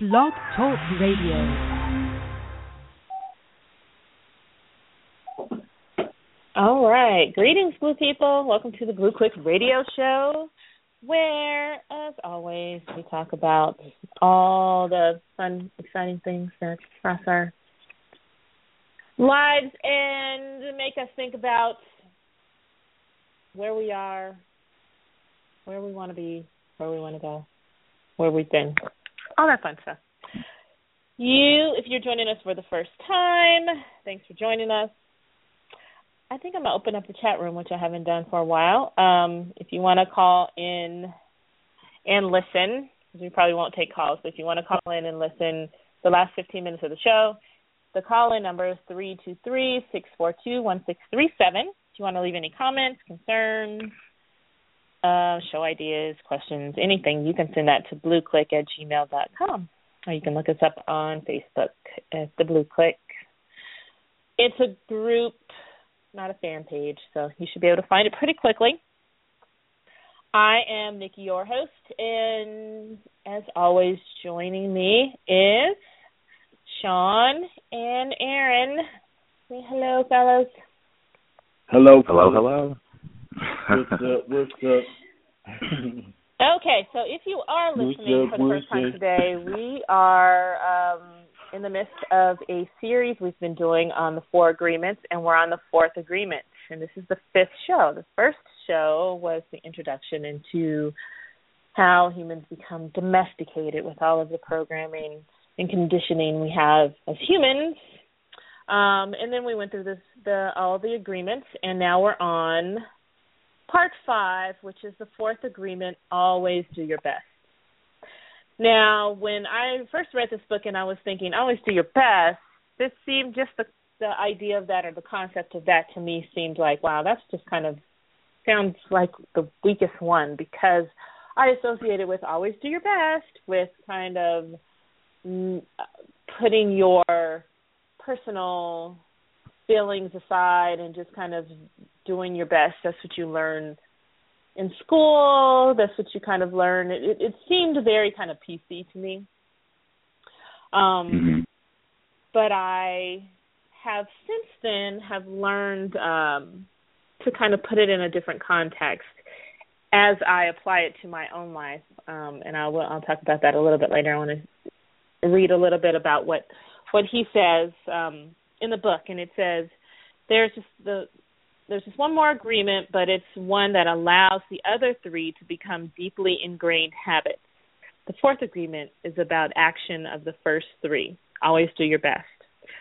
Blog Talk Radio. All right. Greetings, Blue people. Welcome to the Blue Click Radio Show, where, as always, we talk about all the fun, exciting things that cross our lives and make us think about where we are, where we want to be, where we want to go, where we've been, all that fun stuff. You, if you're joining us for the first time, thanks for joining us. I think I'm gonna open up the chat room, which I haven't done for a while. Um, if you want to call in and listen, we probably won't take calls, but if you want to call in and listen the last 15 minutes of the show, the call in number is three two three six four two one six three seven. If you want to leave any comments, concerns, uh, show ideas, questions, anything, you can send that to blueclick at gmail.com. Or you can look us up on Facebook at the Blue Click. It's a group, not a fan page, so you should be able to find it pretty quickly. I am Nikki, your host, and as always, joining me is Sean and Aaron. Say hello, fellas. Hello, Hello, hello. What's up? What's up? Okay, so if you are listening up, for the first time up? today, we are um, in the midst of a series we've been doing on the four agreements, and we're on the fourth agreement. And this is the fifth show. The first show was the introduction into how humans become domesticated with all of the programming and conditioning we have as humans. Um, and then we went through this, the all the agreements, and now we're on part five, which is the fourth agreement always do your best. Now, when I first read this book and I was thinking, always do your best, this seemed just the, the idea of that or the concept of that to me seemed like, wow, that's just kind of sounds like the weakest one because I associate it with always do your best with kind of mm, putting your personal feelings aside and just kind of doing your best. That's what you learn in school. That's what you kind of learn. It, it, seemed very kind of PC to me. Um, Mhm. but I have since then have learned um, to kind of put it in a different context as I apply it to my own life. Um, and I will I'll talk about that a little bit later. I want to read a little bit about what what he says um, in the book, and it says there's just the there's just one more agreement, but it's one that allows the other three to become deeply ingrained habits. The fourth agreement is about action of the first three. Always do your best.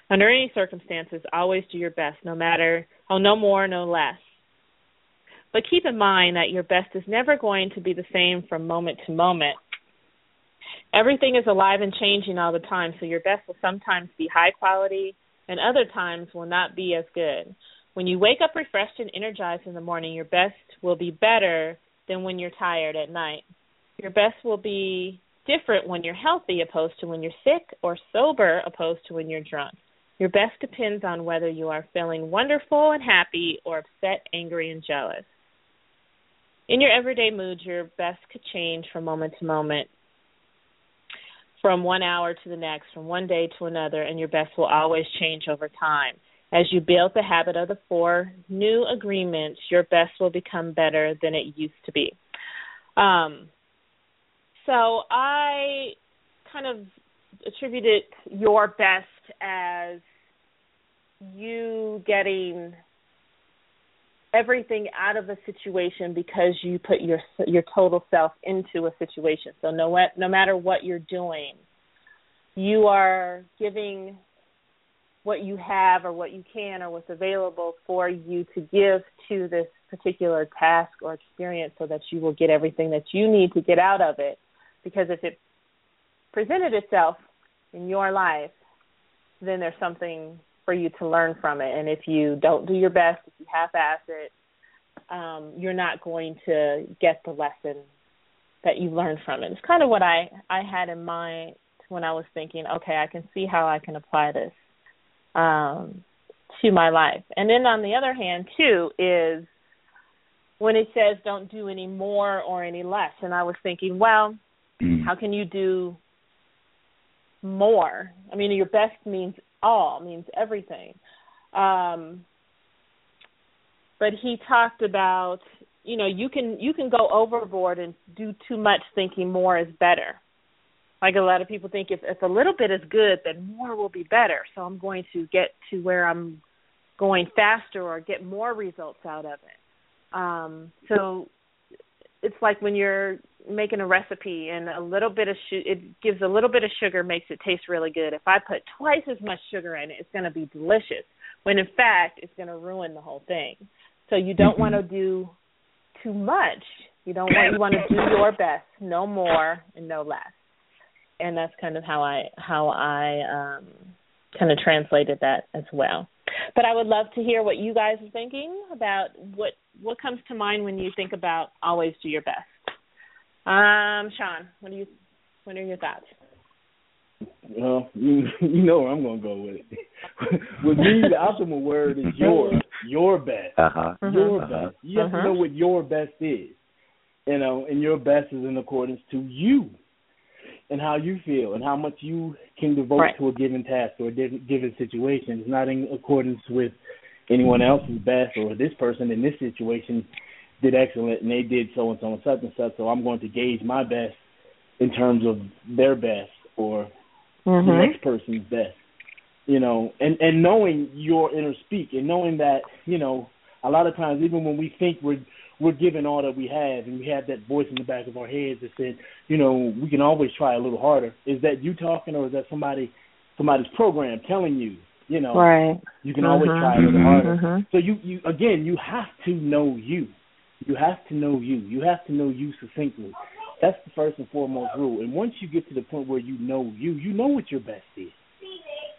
Under any circumstances, always do your best, no matter, oh, no more, no less. But keep in mind that your best is never going to be the same from moment to moment. Everything is alive and changing all the time, so your best will sometimes be high quality and other times will not be as good. When you wake up refreshed and energized in the morning, your best will be better than when you're tired at night. Your best will be different when you're healthy opposed to when you're sick or sober opposed to when you're drunk. Your best depends on whether you are feeling wonderful and happy or upset, angry, and jealous. In your everyday moods, your best could change from moment to moment, from one hour to the next, from one day to another, and your best will always change over time. As you build the habit of the four new agreements, your best will become better than it used to be. Um, so I kind of attributed your best as you getting everything out of a situation because you put your your total self into a situation. So no no matter what you're doing, you are giving what you have or what you can or what's available for you to give to this particular task or experience so that you will get everything that you need to get out of it. Because if it presented itself in your life, then there's something for you to learn from it. And if you don't do your best, if you half-ass it, um, you're not going to get the lesson that you learned from it. It's kind of what I I had in mind when I was thinking, okay, I can see how I can apply this um, to my life. And then on the other hand, too, is when it says don't do any more or any less. And I was thinking, well, Mm. how can you do more. I mean, your best means all, means everything. Um, but he talked about, you know, you can you can go overboard and do too much thinking more is better. Like a lot of people think if if a little bit is good, then more will be better. So I'm going to get to where I'm going faster or get more results out of it. Um, so it's like when you're making a recipe and a little bit of su- it gives a little bit of sugar makes it taste really good. If I put twice as much sugar in it, it's going to be delicious. When in fact, it's going to ruin the whole thing. So you don't mm-hmm. want to do too much. You don't want you want to do your best, no more and no less. And that's kind of how I how I um kind of translated that as well. But I would love to hear what you guys are thinking about what what comes to mind when you think about always do your best. Um, Sean, what do you what are your thoughts? Well, you you know where I'm gonna go with it. with me, the optimal word is your your best. Uh-huh. Your uh-huh. best. You have uh-huh. to know what your best is. You know, and your best is in accordance to you and how you feel and how much you can devote right. to a given task or a given situation. It's not in accordance with anyone else's best or this person in this situation did excellent and they did so and so and such and such. So I'm going to gauge my best in terms of their best or mm-hmm. the next person's best. You know, and and knowing your inner speak and knowing that you know a lot of times even when we think we're we're giving all that we have and we have that voice in the back of our heads that said, you know, we can always try a little harder. Is that you talking or is that somebody somebody's program telling you, you know, right. you can always try a little harder. Mm-hmm. So you you again you have to know you. You have to know you. You have to know you succinctly. That's the first and foremost rule. And once you get to the point where you know you, you know what your best is.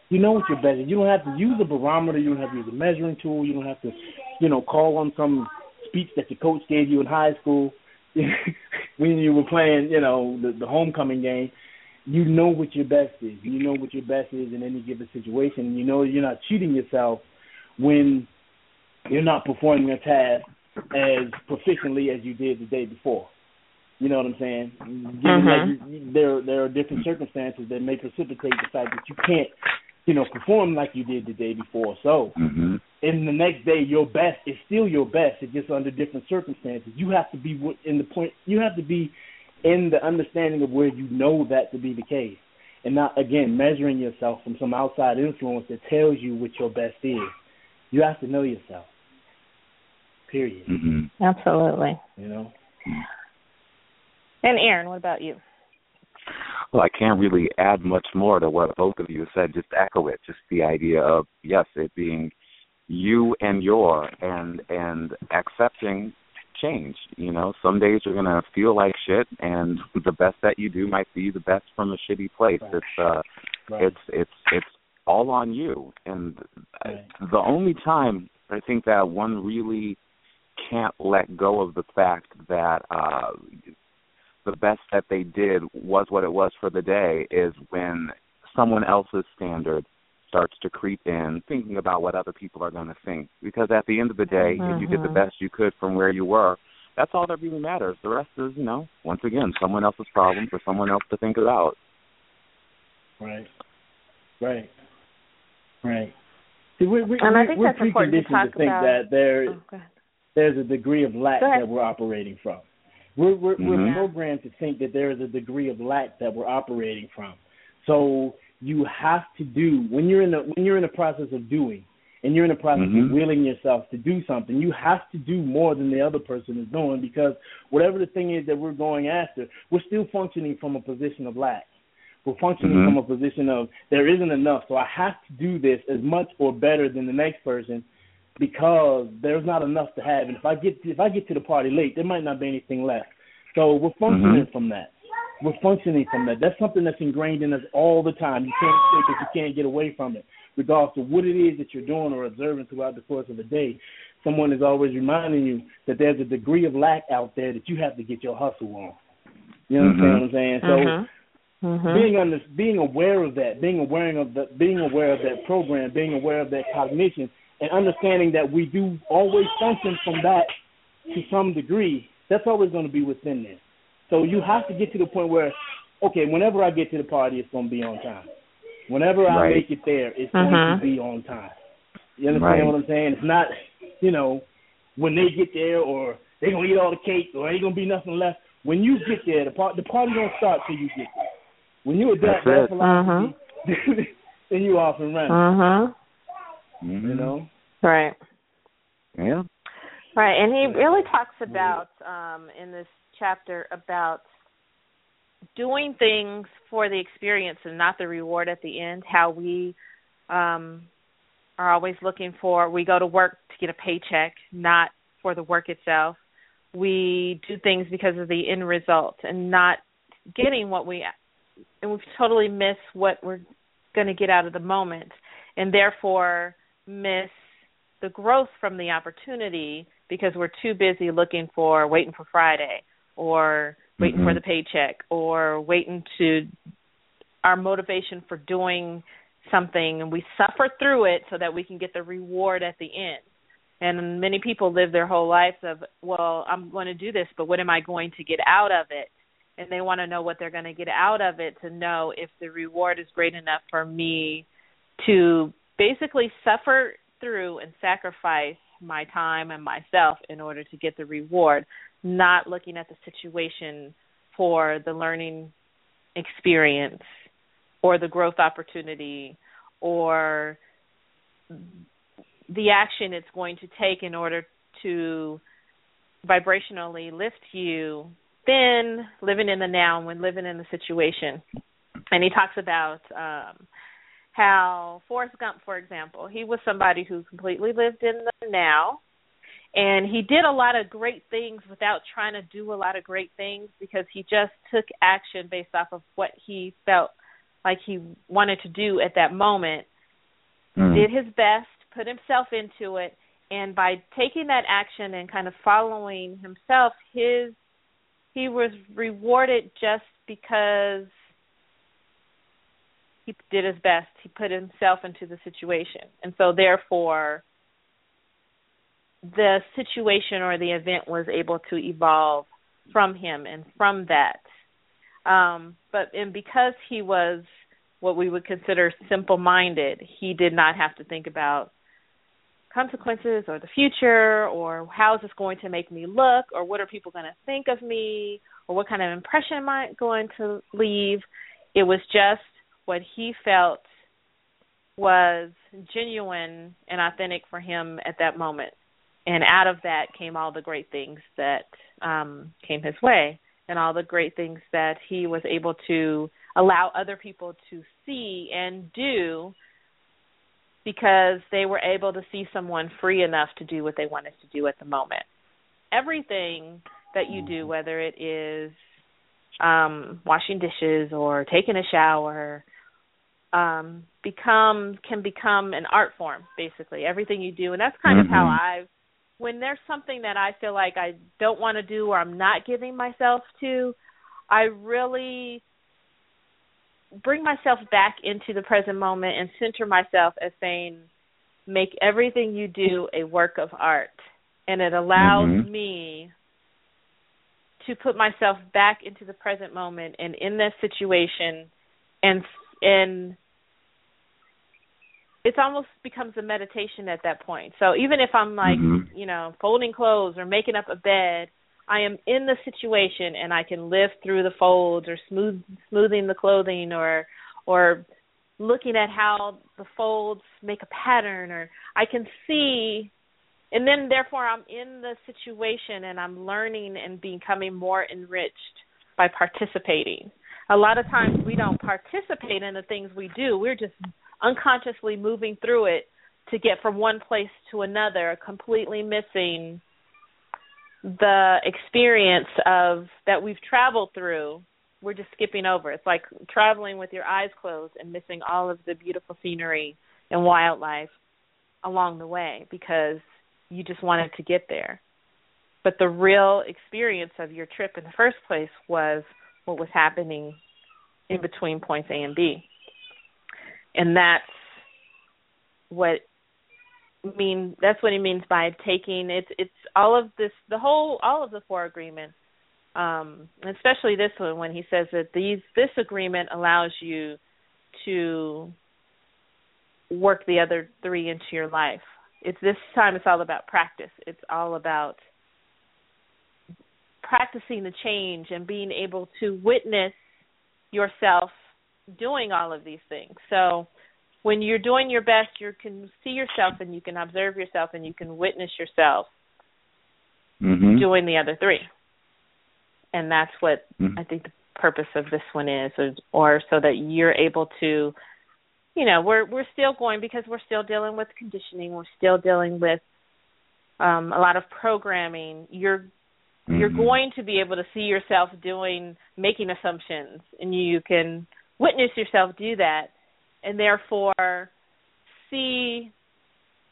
You know what your best is. You don't have to use a barometer. You don't have to use a measuring tool. You don't have to, you know, call on some speech that your coach gave you in high school when you were playing, you know, the, the homecoming game. You know what your best is. You know what your best is in any given situation. You know you're not cheating yourself when you're not performing a task as proficiently as you did the day before. You know what I'm saying? Given mm-hmm. that you, there there are different circumstances that may precipitate the fact that you can't, you know, perform like you did the day before. So, mm-hmm. in the next day, your best is still your best. It's just under different circumstances. You have to be in the point. You have to be in the understanding of where you know that to be the case, and not again measuring yourself from some outside influence that tells you what your best is. You have to know yourself. Period. Mm-hmm. Absolutely. You know. And Aaron, what about you? Well, I can't really add much more to what both of you said. Just echo it. Just the idea of yes, it being you and your and and accepting change. You know, some days you're gonna feel like shit, and the best that you do might be the best from a shitty place. Right. It's uh, right. it's it's it's all on you. And right. the only time I think that one really can't let go of the fact that uh the best that they did was what it was for the day is when someone else's standard starts to creep in, thinking about what other people are going to think. Because at the end of the day, mm-hmm. if you did the best you could from where you were, that's all that really matters. The rest is, you know, once again, someone else's problem for someone else to think about. Right. Right. Right. See, we, we, and we, I think we're that's important to talk to think about. that there, oh, there's a degree of lack that we're operating from. We're we're, Mhm. we're programmed to think that there is a degree of lack that we're operating from. So you have to do when you're in the when you're in the process of doing, and you're in the process Mhm. of willing yourself to do something. You have to do more than the other person is doing because whatever the thing is that we're going after, we're still functioning from a position of lack. We're functioning Mhm. from a position of there isn't enough, so I have to do this as much or better than the next person because there's not enough to have. And if I get if I get to the party late, there might not be anything left. So we're functioning Mhm. from that. We're functioning from that. That's something that's ingrained in us all the time. You can't think that you can't get away from it, regardless of what it is that you're doing or observing throughout the course of the day. Someone is always reminding you that there's a degree of lack out there that you have to get your hustle on. You understand Mhm. what I'm saying? So Mhm. Mhm. being under, being aware of that, being aware of the, being aware of that program, being aware of that cognition, and understanding that we do always function from that to some degree. That's always going to be within there. So you have to get to the point where okay, whenever I get to the party, it's going to be on time. Whenever I Right. make it there, it's Mhm. going to be on time. You understand Right. what I'm saying? It's not, you know, when they get there or they're gonna eat all the cake or ain't gonna be nothing left. When you get there, the part the party don't start till you get there. When you adopt That's that it. philosophy, then you off and running. Mhm. Mhm. You know. Right. Yeah. Right, and he really talks about um, in this chapter about doing things for the experience and not the reward at the end. How we um, are always looking for we go to work to get a paycheck, not for the work itself. We do things because of the end result and not getting what we and we totally miss what we're going to get out of the moment, and therefore miss the growth from the opportunity because we're too busy looking for waiting for Friday or waiting for Mhm. the paycheck or waiting to our motivation for doing something and we suffer through it so that we can get the reward at the end. And many people live their whole lives of, well, I'm going to do this, but what am I going to get out of it? And they want to know what they're going to get out of it to know if the reward is great enough for me to basically suffer through and sacrifice my time and myself in order to get the reward, not looking at the situation for the learning experience or the growth opportunity or the action it's going to take in order to vibrationally lift you then living in the now when living in the situation and he talks about um how Forrest Gump, for example, he was somebody who completely lived in the now, and he did a lot of great things without trying to do a lot of great things because he just took action based off of what he felt like he wanted to do at that moment. Mm. Did his best, put himself into it, and by taking that action and kind of following himself, his he was rewarded just because he did his best. He put himself into the situation. And so therefore the situation or the event was able to evolve from him and from that. Um but and because he was what we would consider simple minded, he did not have to think about consequences or the future or how is this going to make me look or what are people going to think of me or what kind of impression am I going to leave. It was just what he felt was genuine and authentic for him at that moment. And out of that came all the great things that um came his way and all the great things that he was able to allow other people to see and do because they were able to see someone free enough to do what they wanted to do at the moment. Everything that you do, whether it is um washing dishes or taking a shower um become can become an art form basically everything you do and that's kind of how Mhm. I've when there's something that I feel like I don't want to do or I'm not giving myself to I really bring myself back into the present moment and center myself as saying make everything you do a work of art and it allows Mhm. me to put myself back into the present moment and in this situation and and it's almost becomes a meditation at that point. So even if I'm like, Mhm. you know, folding clothes or making up a bed, I am in the situation and I can live through the folds or smooth smoothing the clothing or or looking at how the folds make a pattern or I can see and then therefore I'm in the situation and I'm learning and becoming more enriched by participating. A lot of times we don't participate in the things we do. We're just unconsciously moving through it to get from one place to another, completely missing the experience of that we've traveled through. We're just skipping over. It's like traveling with your eyes closed and missing all of the beautiful scenery and wildlife along the way because you just wanted to get there. But the real experience of your trip in the first place was what was happening in between points A and B. And that's what mean that's what he means by taking it's it's all of this the whole all of the four agreements um, especially this one when he says that these this agreement allows you to work the other three into your life. It's this time it's all about practice. It's all about practicing the change and being able to witness yourself doing all of these things. So when you're doing your best, you can see yourself and you can observe yourself and you can witness yourself mm-hmm. doing the other three. And that's what mm-hmm. I think the purpose of this one is, or, or so that you're able to, you know, we're we're still going because we're still dealing with conditioning, we're still dealing with um, a lot of programming. You're mm-hmm. you're going to be able to see yourself doing making assumptions, and you can witness yourself do that and therefore see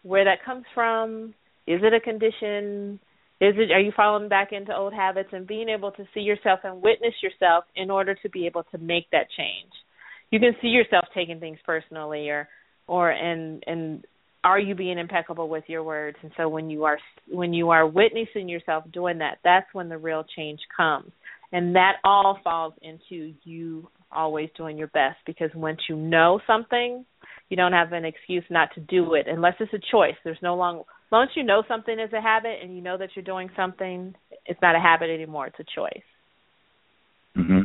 where that comes from. Is it a condition? Is it are you falling back into old habits and being able to see yourself and witness yourself in order to be able to make that change? You can see yourself taking things personally or or and and are you being impeccable with your words and so when you are when you are witnessing yourself doing that that's when the real change comes and that all falls into you always doing your best because once you know something, you don't have an excuse not to do it unless it's a choice. There's no long once you know something is a habit and you know that you're doing something, it's not a habit anymore, it's a choice. Mm-hmm.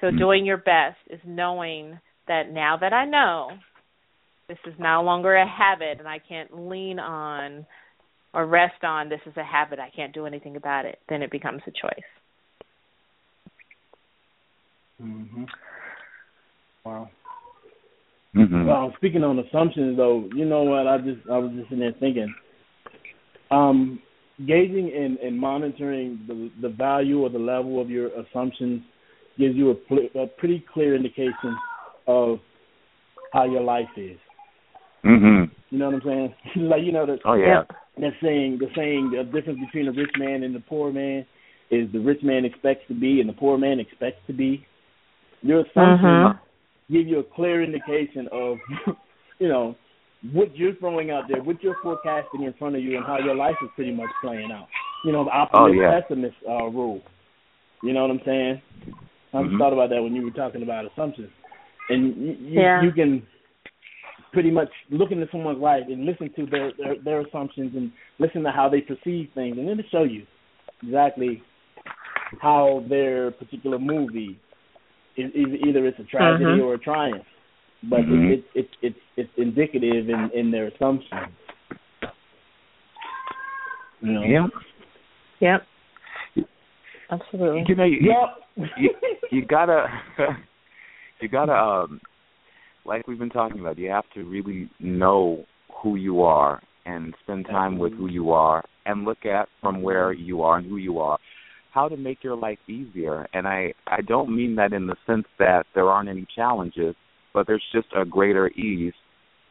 So mm-hmm. doing your best is knowing that now that I know this is no longer a habit and I can't lean on or rest on this is a habit, I can't do anything about it, then it becomes a choice. Mhm. Wow. Mm-hmm. Well, speaking on assumptions, though, you know what? I just I was just in there thinking, um, gauging and, and monitoring the the value or the level of your assumptions gives you a, pl- a pretty clear indication of how your life is. Mhm. You know what I'm saying? like you know the oh yeah that saying the saying the difference between the rich man and the poor man is the rich man expects to be and the poor man expects to be. Your assumptions mm-hmm. Give you a clear indication of, you know, what you're throwing out there, what you're forecasting in front of you, and how your life is pretty much playing out. You know, the optimist oh, yeah. pessimist uh, rule. You know what I'm saying? I mm-hmm. thought about that when you were talking about assumptions, and you, you, yeah. you can pretty much look into someone's life and listen to their, their their assumptions and listen to how they perceive things, and then to show you exactly how their particular movie either it's a tragedy mm-hmm. or a triumph, but mm-hmm. it, it, it, it's it's indicative in in their assumptions. You know? Yep. Yep. Absolutely. You know, you, yep. you, you gotta, you gotta, um, like we've been talking about, you have to really know who you are and spend time with who you are and look at from where you are and who you are how to make your life easier. And I I don't mean that in the sense that there aren't any challenges, but there's just a greater ease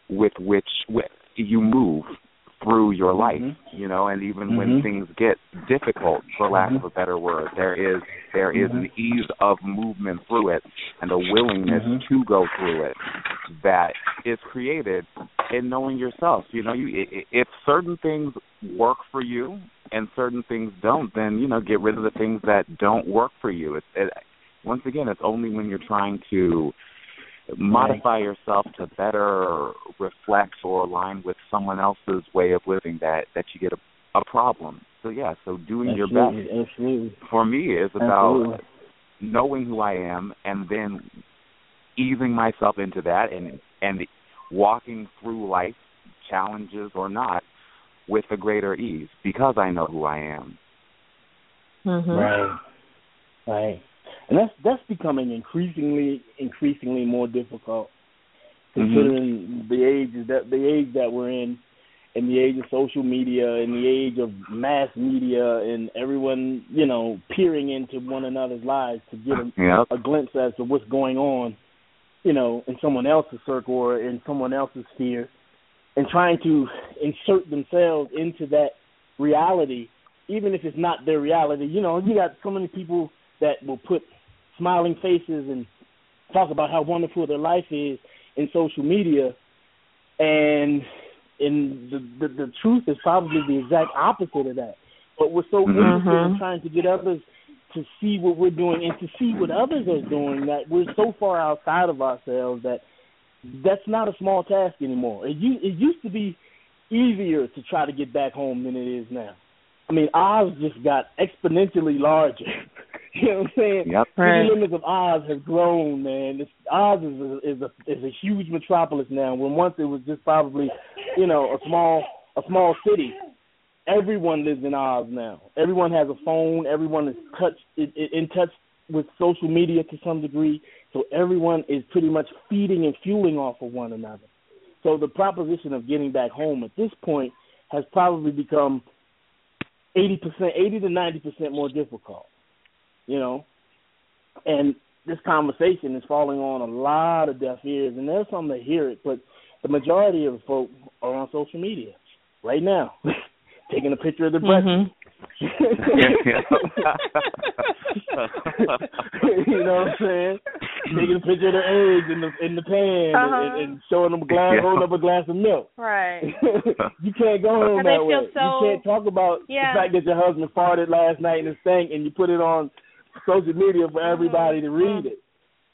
with which with you move through your life, mm-hmm. you know, and even mm-hmm. when things get difficult, for lack mm-hmm. of a better word, there is there is an Mm-hmm. ease of movement through it and a willingness Mm-hmm. to go through it that is created in knowing yourself. You know, you if certain things work for you and certain things don't, then you know, get rid of the things that don't work for you. It's it, once again, it's only when you're trying to modify yourself to better reflect or align with someone else's way of living that that you get a, a problem. So yeah, so doing absolutely, your best absolutely. for me is about absolutely. knowing who I am and then easing myself into that and and walking through life challenges or not with a greater ease because I know who I am. Mm-hmm. Right. Right and that's that's becoming increasingly increasingly more difficult considering mm-hmm. the age that the age that we're in in the age of social media in the age of mass media and everyone you know peering into one another's lives to get a, yep. a glimpse as to what's going on you know in someone else's circle or in someone else's sphere and trying to insert themselves into that reality even if it's not their reality you know you got so many people that will put smiling faces and talk about how wonderful their life is in social media, and in the, the the truth is probably the exact opposite of that. But we're so mm-hmm. interested in trying to get others to see what we're doing and to see what others are doing that we're so far outside of ourselves that that's not a small task anymore. It used, it used to be easier to try to get back home than it is now. I mean, Oz just got exponentially larger. you know what I'm saying? Yep. Right. The limits of Oz have grown, man. It's, Oz is a, is a is a huge metropolis now. When once it was just probably, you know, a small a small city. Everyone lives in Oz now. Everyone has a phone. Everyone is touch in, in touch with social media to some degree. So everyone is pretty much feeding and fueling off of one another. So the proposition of getting back home at this point has probably become eighty percent, eighty to ninety percent more difficult. You know, and this conversation is falling on a lot of deaf ears, and there's some that hear it, but the majority of the folk are on social media right now, taking a picture of their breast. Mm-hmm. you know what I'm saying? Taking a picture of their eggs in the in the pan uh-huh. and, and showing them a glass, Yeah. holding up a glass of milk. Right. you can't go home And that way. so- you can't talk about Yeah. the fact that your husband farted last night in the sink and you put it on social media for everybody to read it.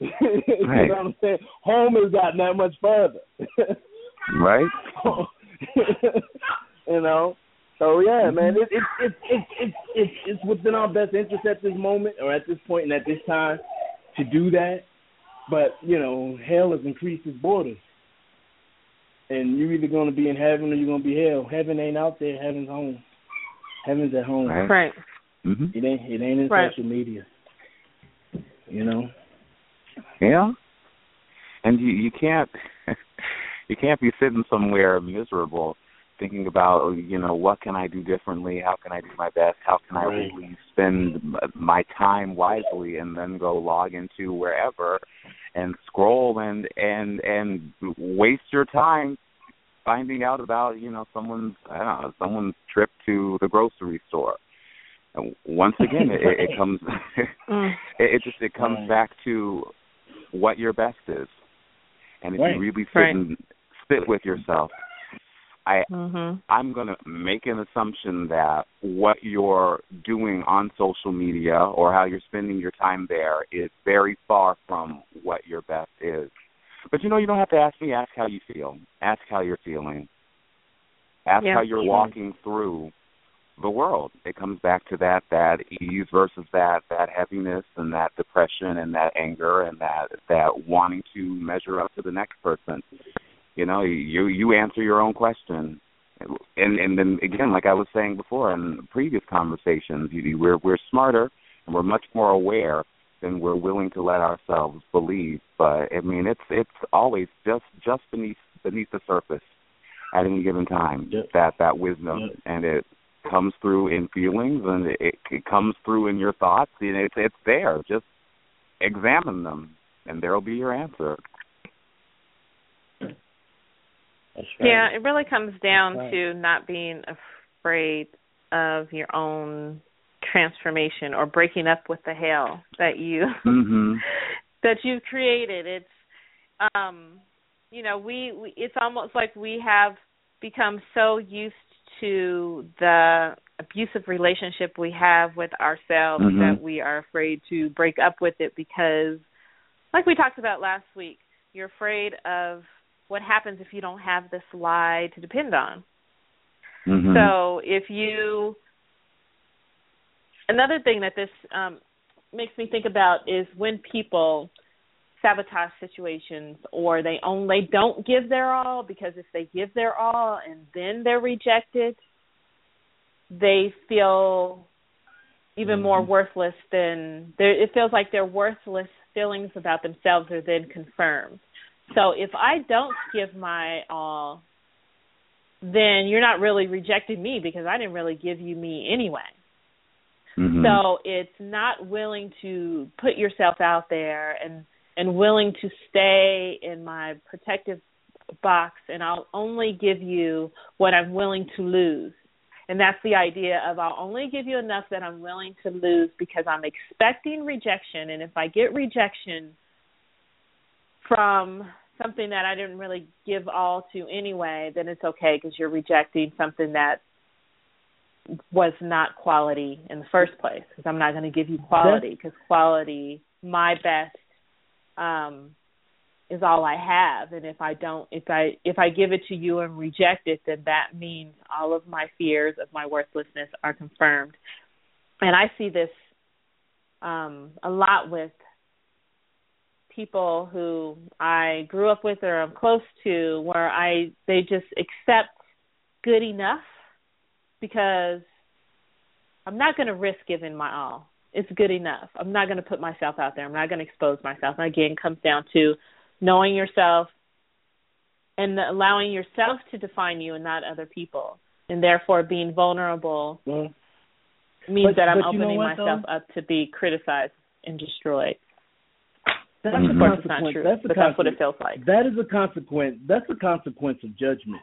you Right. know what I'm saying? Home has gotten that much further. Right? you know. So yeah, man, it, it, it, it, it, it, it's within our best interest at this moment or at this point and at this time to do that. But you know, hell has increased its borders, and you're either going to be in heaven or you're going to be hell. Heaven ain't out there. Heaven's home. Heaven's at home. Right. Right. hmm It ain't. It ain't in Right. social media. You know. Yeah. And you you can't you can't be sitting somewhere miserable thinking about oh, you know what can I do differently? How can I do my best? How can I Right. really spend my time wisely and then go log into wherever and scroll and and and waste your time finding out about you know someone's I don't know someone's trip to the grocery store. And once again, it, it, it comes Mm. it, it just it comes Right. back to what your best is, and if Right. you really sit Right. and sit with yourself, I Mhm. I'm gonna make an assumption that what you're doing on social media or how you're spending your time there is very far from what your best is. But you know, you don't have to ask me. Ask how you feel. Ask how you're feeling. Ask Yeah. how you're Sure. walking through the world. It comes back to that that ease versus that that heaviness and that depression and that anger and that that wanting to measure up to the next person. You know, you you answer your own question. And and then again, like I was saying before in previous conversations, you, we're we're smarter and we're much more aware than we're willing to let ourselves believe. But I mean, it's it's always just just beneath beneath the surface at any given time. Yep. That that wisdom, Yep. and it comes through in feelings, and it, it comes through in your thoughts, and it's it's there. Just examine them, and there'll be your answer. Right. Yeah, it really comes down Right. to not being afraid of your own transformation or breaking up with the hell that you Mhm. that you've created. It's um you know, we, we it's almost like we have become so used to the abusive relationship we have with ourselves Mhm. that we are afraid to break up with it because like we talked about last week, you're afraid of what happens if you don't have this lie to depend on. Mhm. So if you another thing that this um, makes me think about is when people sabotage situations or they only don't give their all because if they give their all and then they're rejected, they feel even more Mhm. worthless than it feels like their worthless feelings about themselves are then confirmed. So if I don't give my all, then you're not really rejecting me because I didn't really give you me anyway. Mhm. So it's not willing to put yourself out there and and willing to stay in my protective box and I'll only give you what I'm willing to lose. And that's the idea of I'll only give you enough that I'm willing to lose because I'm expecting rejection and if I get rejection from something that I didn't really give all to anyway, then it's okay because you're rejecting something that was not quality in the first place because I'm not going to give you quality because quality my best um is all I have and if I don't if I if I give it to you and reject it then that means all of my fears of my worthlessness are confirmed. And I see this um a lot with people who I grew up with or I'm close to where I they just accept good enough because I'm not going to risk giving my all. It's good enough. I'm not going to put myself out there. I'm not going to expose myself. And again, comes down to knowing yourself and allowing yourself to define you and not other people. And therefore being vulnerable Well, means but- that I'm but you know opening what, myself though? up to be criticized and destroyed. that's Mhm. a Of course, not consequence. true, That's a but that's what it feels like. That is a consequence. That's a consequence of judgment.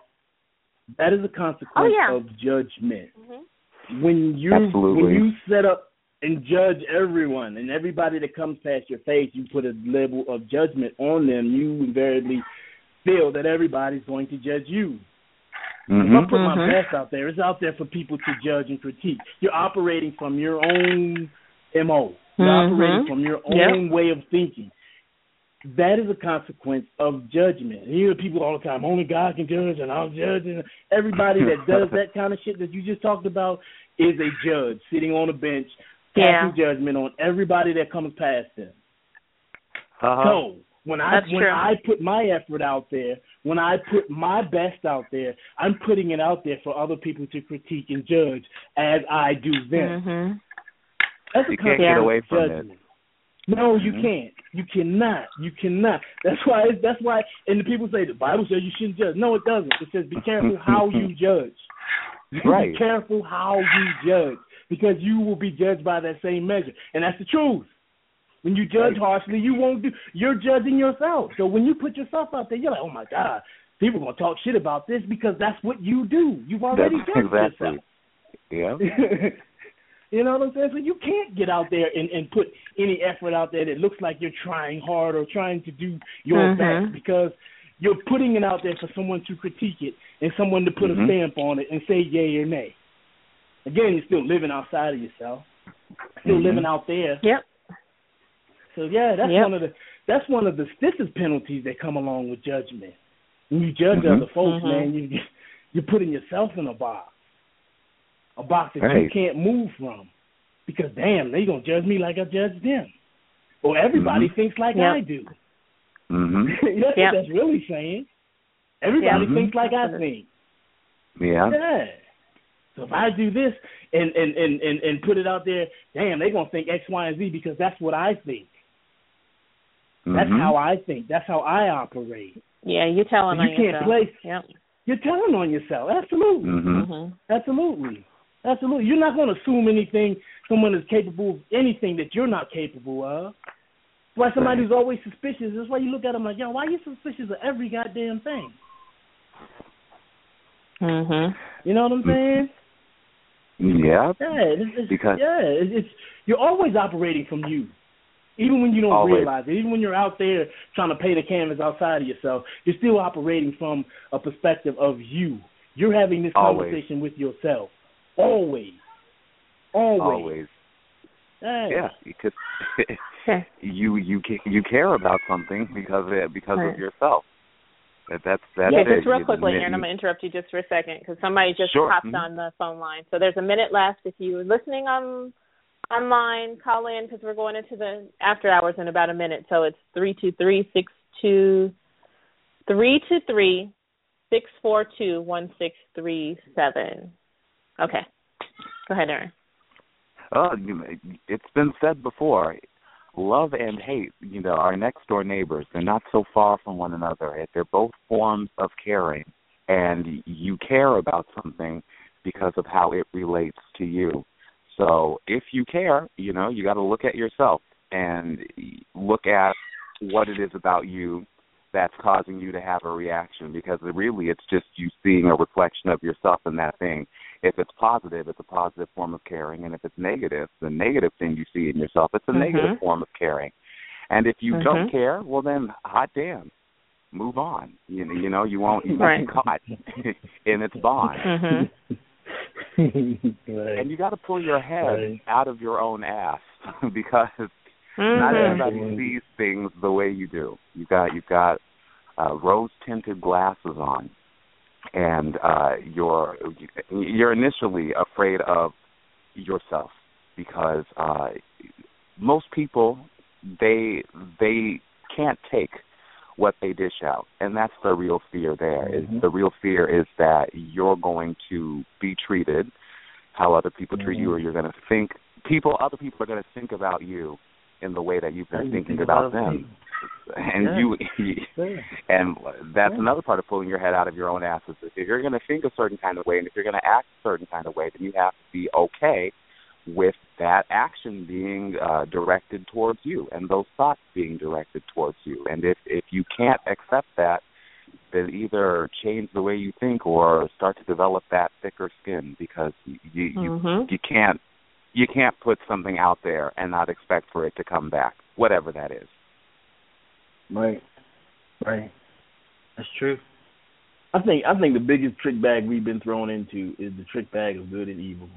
That is a consequence Oh, yeah. of judgment. hmm When you Absolutely. when you set up and judge everyone and everybody that comes past your face, you put a level of judgment on them. You invariably feel that everybody's going to judge you. If I put my Mhm. best out there, it's out there for people to judge and critique. You're operating from your own MO. You're Mhm. operating from your Yep. own way of thinking. That is a consequence of judgment. You hear people all the time, only God can judge and I'll judge. And everybody that does that kind of shit that you just talked about is a judge sitting on a bench casting judgment on everybody that comes past them. Uh-huh. So when I That's when true. I put my effort out there, when I put my best out there, I'm putting it out there for other people to critique and judge as I do them. Mhm. That's a You can't get away of from it. No, you Mhm. can't. You cannot. You cannot. That's why. It's, that's why. And the people say the Bible says you shouldn't judge. No, it doesn't. It says be careful how you judge. Right. Be careful how you judge because you will be judged by that same measure, and that's the truth. When you judge harshly, you won't do. You're judging yourself. So when you put yourself out there, you're like, oh my god, people are gonna talk shit about this because that's what you do. You've already That's judged exactly. yourself. Yeah. you know what I'm saying? So you can't get out there and, and put any effort out there that looks like you're trying hard or trying to do your Mhm. best because you're putting it out there for someone to critique it and someone to put Mhm. a stamp on it and say yay or nay. Again, you're still living outside of yourself, still Mhm. living out there. Yep. So yeah, that's Yep. one of the that's one of the stiffest penalties that come along with judgment. When you judge Mhm. other folks, Mhm. man, you you're putting yourself in a box, a box that you can't move from, because damn, they gonna judge me like I judge them, or everybody Mhm. thinks like Yep. I do. Mhm. that's what that's really saying. Everybody Yeah. thinks like I think. Yeah. Yeah. So if I do this and and and and, and put it out there, damn, they're gonna think X, Y, and Z because that's what I think. That's Mhm. how I think. That's how I operate. Yeah, you're telling You on can't yourself. place- Yep. You're telling on yourself. Absolutely. Mhm. Mhm. Absolutely. Absolutely. You're not going to assume anything someone is capable of anything that you're not capable of. That's why somebody Right. who's always suspicious. That's why you look at them like, yo, why are you suspicious of every goddamn thing? Mhm. You know what I'm saying? Yeah. Yeah, it's, it's, Because- yeah, it's, it's you're always operating from you, even when you don't Always. realize it. Even when you're out there trying to paint a canvas outside of yourself, you're still operating from a perspective of you. You're having this Always. conversation with yourself, always, always. Always. Yeah. Yeah. Because you you ca- you care about something because of, because Right. of yourself. That that's that's yeah, it. just real You- quickly, Aaron, I'm going to interrupt you just for a second because somebody just Sure. popped Mhm. on the phone line. So there's a minute left. If you're listening on online, call in because we're going into the after hours in about a minute. So it's three two three six two three two three six four two one six three seven. Okay, go ahead, Aaron. Oh, it's been said before. Love and hate, you know, are next door neighbors. They're not so far from one another. They're both forms of caring, and you care about something because of how it relates to you. So, if you care, you know, you got to look at yourself and look at what it is about you that's causing you to have a reaction because really it's just you seeing a reflection of yourself in that thing if it's positive, it's a positive form of caring, and if it's negative, the negative thing you see in yourself, it's a Mhm. negative form of caring. And if you Mhm. don't care, well then, hot damn, move on. You know, you know, you won't you won't be caught in its bond. Mhm. right. and you got to pull your head Right. out of your own ass because Mhm. not everybody sees things the way you do. You got you've got uh, rose tinted glasses on, and uh, you're you're initially afraid of yourself because uh, most people they they can't take what they dish out, and that's the real fear. There is Mhm. the real fear is that you're going to be treated how other people treat you, Mhm. or you're going to think people other people are going to think about you in the way that you've been thinking think about about them. And Yeah. you Yeah. and that's Yeah. another part of pulling your head out of your own ass is if you're going to think a certain kind of way and if you're going to act a certain kind of way, then you have to be okay with that action being uh, directed towards you and those thoughts being directed towards you. And if if you can't accept that, then either change the way you think or start to develop that thicker skin because you you, Mhm. you can't you can't put something out there and not expect for it to come back, whatever that is. Right. Right. That's true. I think I think the biggest trick bag we've been thrown into is the trick bag of good and evil.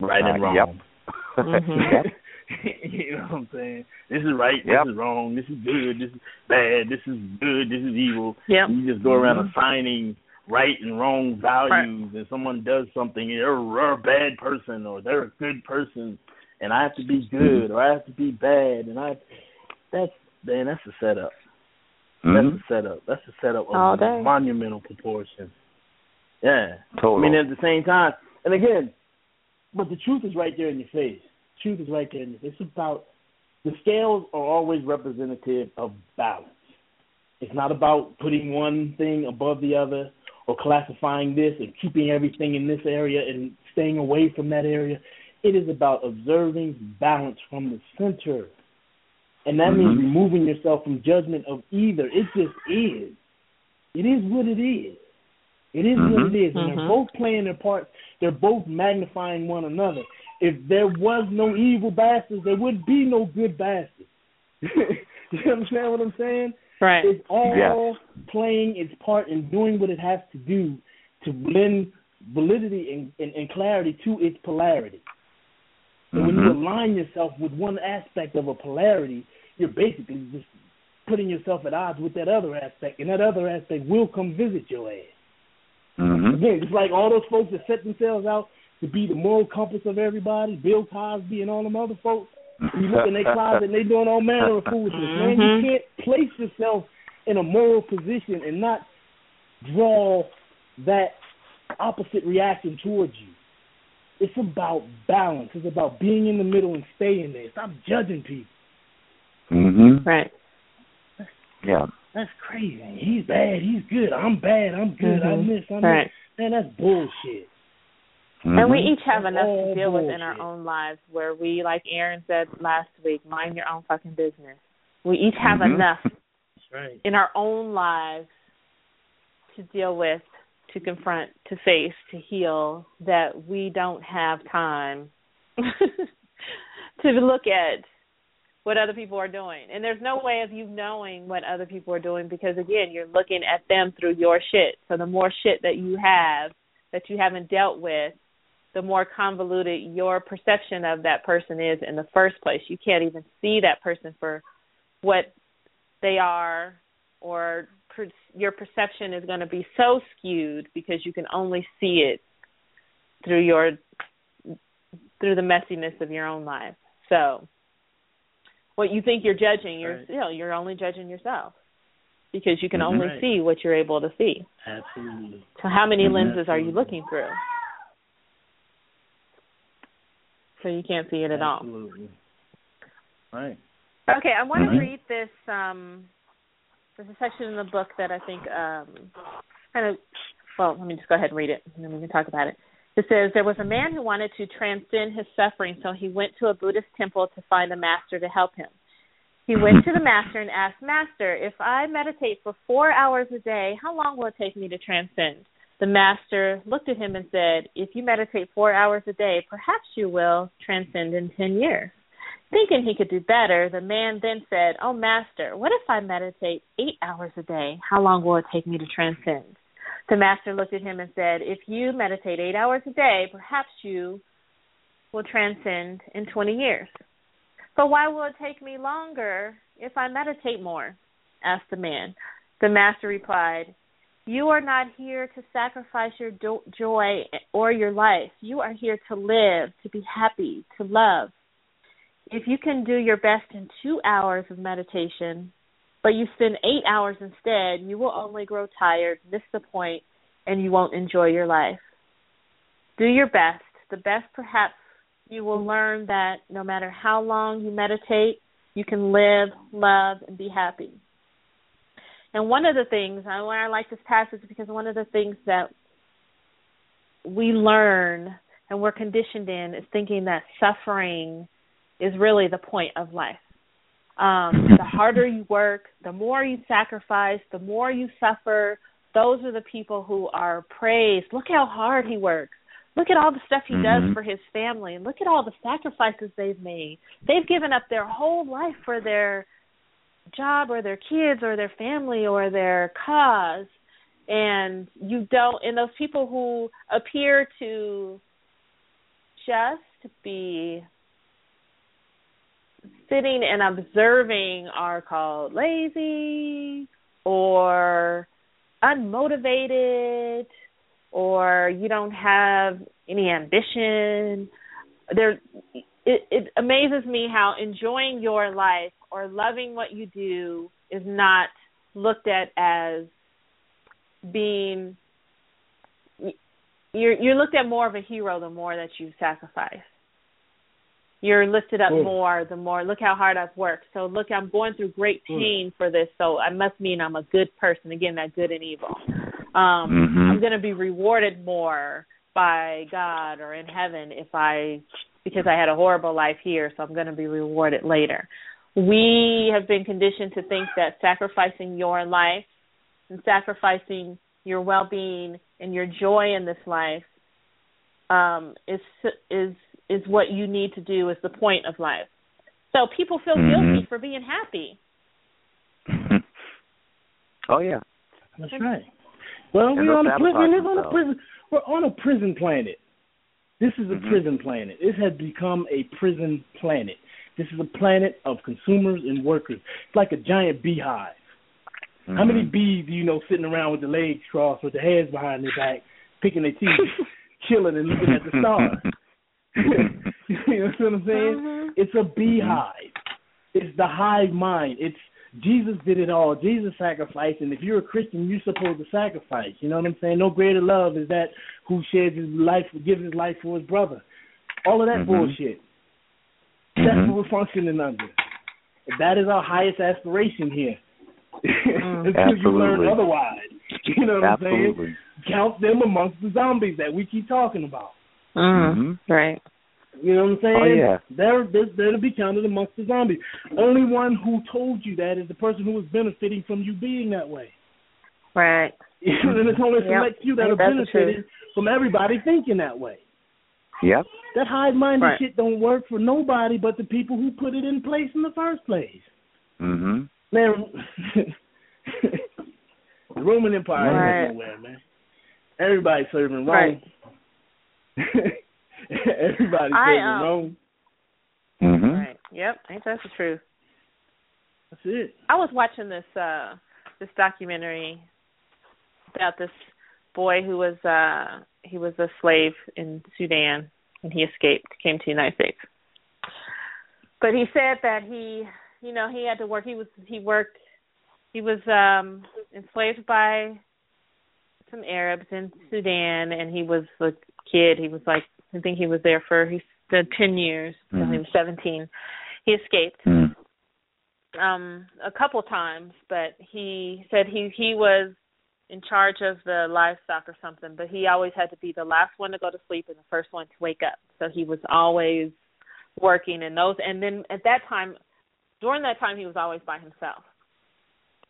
Right and Uh, wrong. Yep. Mhm. You know what I'm saying? This is right, Yep. this is wrong, this is good, this is bad, this is good, this is evil. Yep. And you just go around Mhm. assigning right and wrong values and someone does something and they're, a bad person or they're a good person and I have to be good or I have to be bad and I that's man, that's a setup. Mhm. That's a setup. That's a setup of All day. monumental proportions. Yeah. Total. I mean, at the same time, and again, but the truth is right there in your face. Truth is right there in your face. It's about the scales are always representative of balance. It's not about putting one thing above the other or classifying this and keeping everything in this area and staying away from that area. It is about observing balance from the center. And that means Mhm. removing yourself from judgment of either. It just is. It is what it is. It is what Mhm. it is. And they're Mhm. both playing their parts. They're both magnifying one another. If there was no evil bastards, there would be no good bastards. you understand what I'm saying? Right. It's all Yes. playing its part and doing what it has to do to blend validity and, and, and clarity to its polarity. And when you Mhm. align yourself with one aspect of a polarity, you're basically just putting yourself at odds with that other aspect, and that other aspect will come visit your ass. Mhm. Again, it's like all those folks that set themselves out to be the moral compass of everybody, Bill Cosby and all them other folks. You look in their closet and they doing all manner of foolishness. Man, Mhm. you can't place yourself in a moral position and not draw that opposite reaction towards you. It's about balance. It's about being in the middle and staying there. Stop judging people. Mhm. Right. Yeah. That's crazy. He's bad. He's good. I'm bad. I'm good. I'm Mhm. this. I'm Right. that. Man, that's bullshit. And we Mhm. each have enough to deal with in our own lives where we, like Aaron said last week, mind your own fucking business. We each have Mhm. enough That's right. in our own lives to deal with, to confront, to face, to heal that we don't have time to look at what other people are doing. And there's no way of you knowing what other people are doing because again, you're looking at them through your shit. So the more shit that you have that you haven't dealt with, the more convoluted your perception of that person is in the first place. You can't even see that person for what they are or per- your perception is going to be so skewed because you can only see it through your through the messiness of your own life. So what you think you're judging, you're Right. you know, you're only judging yourself because you can only Right. see what you're able to see. Absolutely. So how many Mhm. lenses are you looking through? So you can't see it at all. Absolutely. Right. Okay, I want Mhm. to read this. Um, there's a section in the book that I think um, kind of. Well, let me just go ahead and read it, and then we can talk about it. It says there was a man who wanted to transcend his suffering, so he went to a Buddhist temple to find a master to help him. He went to the master and asked, "Master, if I meditate for four hours a day, how long will it take me to transcend?" The master looked at him and said, "If you meditate four hours a day, perhaps you will transcend in ten years." Thinking he could do better, the man then said, Oh, master, what if I meditate eight hours a day? How long will it take me to transcend? The master looked at him and said, If you meditate eight hours a day, perhaps you will transcend in 20 years. But why will it take me longer if I meditate more? asked the man. The master replied, You are not here to sacrifice your do- joy or your life. You are here to live, to be happy, to love. If you can do your best in two hours of meditation, but you spend eight hours instead, you will only grow tired, miss the point, and you won't enjoy your life. Do your best. The best, perhaps, you will learn that no matter how long you meditate, you can live, love, and be happy. And one of the things I, why I like this passage because one of the things that we learn and we're conditioned in is thinking that suffering is really the point of life. Um, the harder you work, the more you sacrifice, the more you suffer. Those are the people who are praised. Look how hard he works. Look at all the stuff he mm-hmm. does for his family, and look at all the sacrifices they've made. They've given up their whole life for their job or their kids or their family or their cause. And you don't, and those people who appear to just be sitting and observing are called lazy or unmotivated or you don't have any ambition there it, it amazes me how enjoying your life or loving what you do is not looked at as being you're you're looked at more of a hero the more that you sacrifice you're lifted up more the more look how hard I've worked. So look, I'm going through great pain for this, so I must mean I'm a good person. Again, that good and evil. Um mm-hmm. I'm going to be rewarded more by God or in heaven if I because I had a horrible life here, so I'm going to be rewarded later. We have been conditioned to think that sacrificing your life and sacrificing your well-being and your joy in this life um, is is is what you need to do is the point of life. So people feel mm-hmm. guilty for being happy. oh yeah, that's right. Well, we're on a prison. We on a prison. We're on a prison planet. This is a mm-hmm. prison planet. This has become a prison planet. This is a planet of consumers and workers. It's like a giant beehive. Mm-hmm. How many mm-hmm. bees do you know sitting around with their legs crossed, with their heads behind their back, picking their teeth, chilling and looking at the stars? you know what I'm saying? Mm-hmm. It's a beehive. It's the hive mind. It's Jesus did it all. Jesus sacrificed, and if you're a Christian, you're supposed to sacrifice. You know what I'm saying? No greater love is that who sheds his life, gives his life for his brother. All of that mm-hmm. bullshit. That's mm-hmm. what we're functioning under. That is our highest aspiration here. Mm. Until you learn otherwise. You know what Absolutely. I'm saying? Count them amongst the zombies that we keep talking about. Mm-hmm. mm-hmm. Right. You know what I'm saying? Oh, yeah. They're, they're, they're to be counted amongst the zombies. Only one who told you that is the person who is benefiting from you being that way. Right. and it's only select yep. few that are benefiting from everybody thinking that way. Yep. That high minded right. shit don't work for nobody but the people who put it in place in the first place. Mhm. Man, the Roman Empire right. ain't nowhere, man. Everybody serving Rome. Right. Everybody I, serving um, Rome. Mhm. Right. Yep. Ain't that the truth? That's it. I was watching this uh this documentary about this boy who was uh he was a slave in Sudan and he escaped, came to the United States. But he said that he you know, he had to work he was he worked he was um enslaved by some Arabs in Sudan and he was a kid, he was like I think he was there for he said ten years mm-hmm. he was seventeen. He escaped. Mm-hmm um a couple times but he said he he was in charge of the livestock or something, but he always had to be the last one to go to sleep and the first one to wake up. So he was always working and those and then at that time during that time he was always by himself.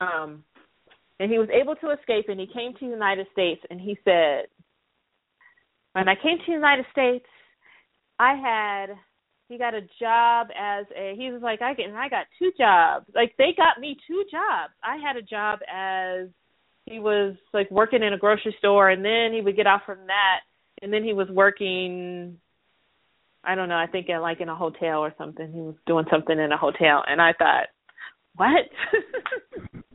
Um and he was able to escape and he came to the United States and he said when I came to the United States I had he got a job as a he was like I get and I got two jobs. Like they got me two jobs. I had a job as he was like working in a grocery store and then he would get off from that and then he was working I don't know, I think in, like in a hotel or something. He was doing something in a hotel and I thought, "What?"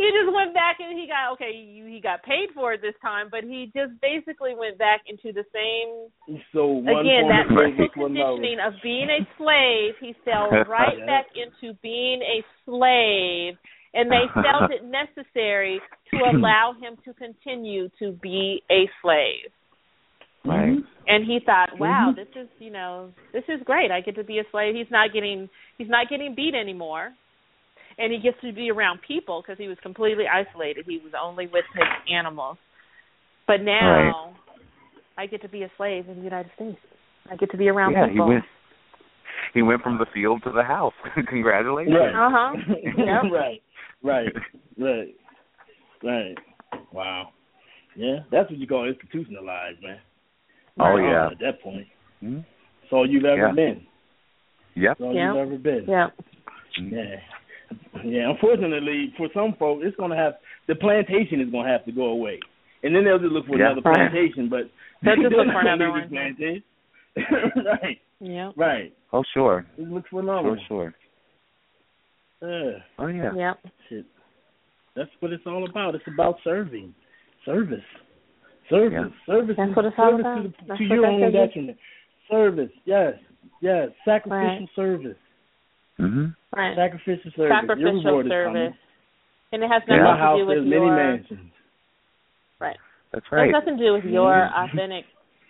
he just went back and he got okay, he got paid for it this time, but he just basically went back into the same so again that mental conditioning of being a slave. He fell right back into being a slave and they felt it necessary to allow him to continue to be a slave. Right. And he thought, "Wow, Mhm. this is, you know, this is great. I get to be a slave. He's not getting he's not getting beat anymore." And he gets to be around people because he was completely isolated. He was only with his animals. But now I get to be a slave in the United States. I get to be around yeah, he went. He went from the field to the house. Congratulations. Right. Uh-huh. Yep. right. Right. Right. Right. Wow. Yeah, that's what you call institutionalized, man. Oh Wow, yeah. At that point, Hmm? that's all you've ever Yeah. been. Yep. That's all Yeah. you've ever been. Yeah. Yeah. Yeah. Unfortunately, for some folks, it's gonna have the plantation is gonna have to go away, and then they'll just look for Yeah. another plantation. But They'll just look they're for another one. Plantation. right. Yeah. Right. Oh sure. Just look for another. Sure, sure. one. Yeah. Oh yeah. Yeah. Shit. That's what it's all about. It's about serving, service, service, Yeah. service. That's is- what it's all service about. to, the, to your own says. detriment. Service, yes, yes. Sacrificial Right. service, Mhm. Right. sacrificial service. Sacrificial service. And it has nothing my to do with there's your mansions. right. That's It has nothing to do with your Mhm. authentic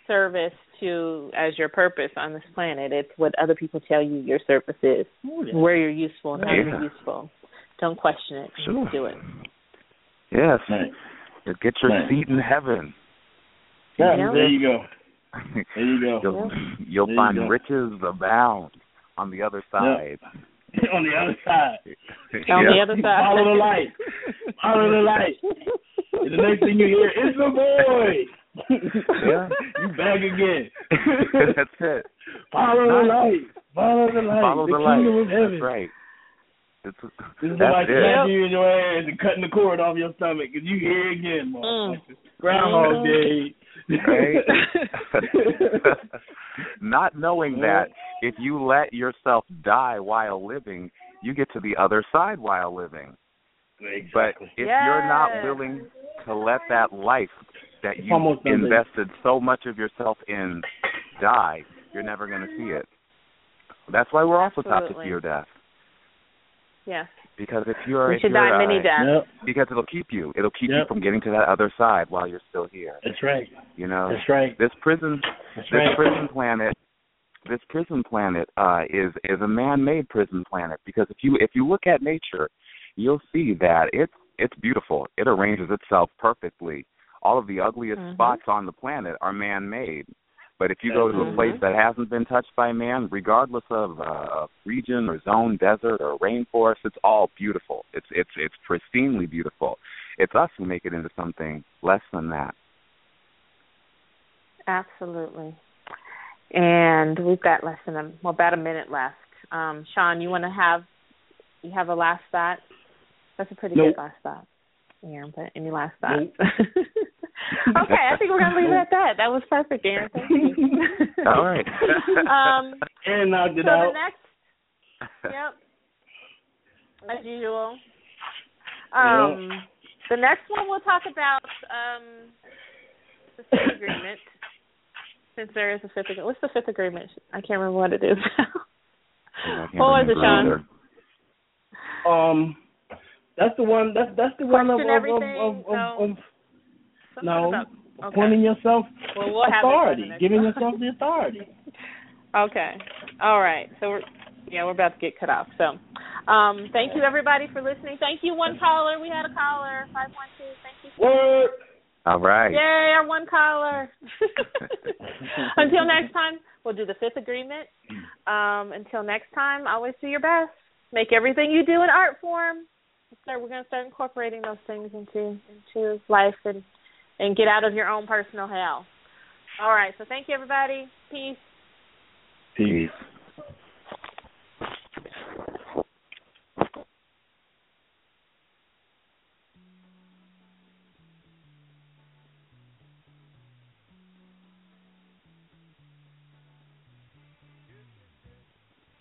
service to as your purpose on this planet. It's what other people tell you your service is, Oh, yeah. where you're useful and how Yeah. you're useful. Don't question it. Just Sure. do it. Yes. Right. You Get your Right. seat in heaven. Yeah, Yeah. there you go. There you go. you'll you'll There you find go. riches abound on the other side. On the other side, On the other side. follow the light. Follow the light. And the next thing you hear, it's the boy. Yeah. you back again. That's it. Follow the light. Follow the light. Follow the, the light. kingdom of heaven. That's right. It's, This is like it. slapping you in your ass and cutting the cord off your stomach because you here again, Mm. Groundhog Mhm. Day. Right? Not knowing that if you let yourself die while living, you get to the other side while living. But exactly. if you're not willing to let that life that you almost done, invested so much of yourself in die, you're never going to see it. That's why we're also taught to fear death. yes. Because if you're, We if should you're die many deaths. Yep, because it'll keep you. It'll keep you from getting to that other side while you're still here. that's right. You know, That's right. this prison, That's this right. prison planet, this prison planet uh, is is a man-made prison planet. Because if you if you look at nature, you'll see that it's it's beautiful. It arranges itself perfectly. All of the ugliest Mhm. spots on the planet are man-made. But if you go to a Mhm. place that hasn't been touched by man, regardless of uh, region or zone, desert or rainforest, it's all beautiful. It's it's it's pristinely beautiful. It's us who make it into something less than that. Absolutely. And we've got less than a well, about a minute left. Um, Sean, you want to have you have a last thought? That's a pretty Nope. good last thought. Yeah, but any last thoughts? Nope. okay, I think we're gonna leave it at that. That was perfect, Aaron. Thank you. All right. um, And knocked so it out. the next, yep, as usual. Um, the next one we'll talk about um, the fifth agreement. Since there is a fifth agreement, what's the fifth agreement? I can't remember what it is. I can't what was it, remember Sean? either. Um, that's the one. That's that's the one of Question of, everything, of, of, no. of, of Something no about- okay. appointing yourself Well, we'll have it for the authority, next giving yourself the authority. Okay. All right. So we're yeah, we're about to get cut off. So um thank you everybody for listening. Thank you, one caller. We had a caller. Five one two. Thank you. Word. All right. Yay, our one caller. until next time, we'll do the fifth agreement. Um, until next time, always do your best. Make everything you do in art form. Start, we're going to start incorporating those things into into life and and get out of your own personal hell. All right. So thank you, everybody. Peace.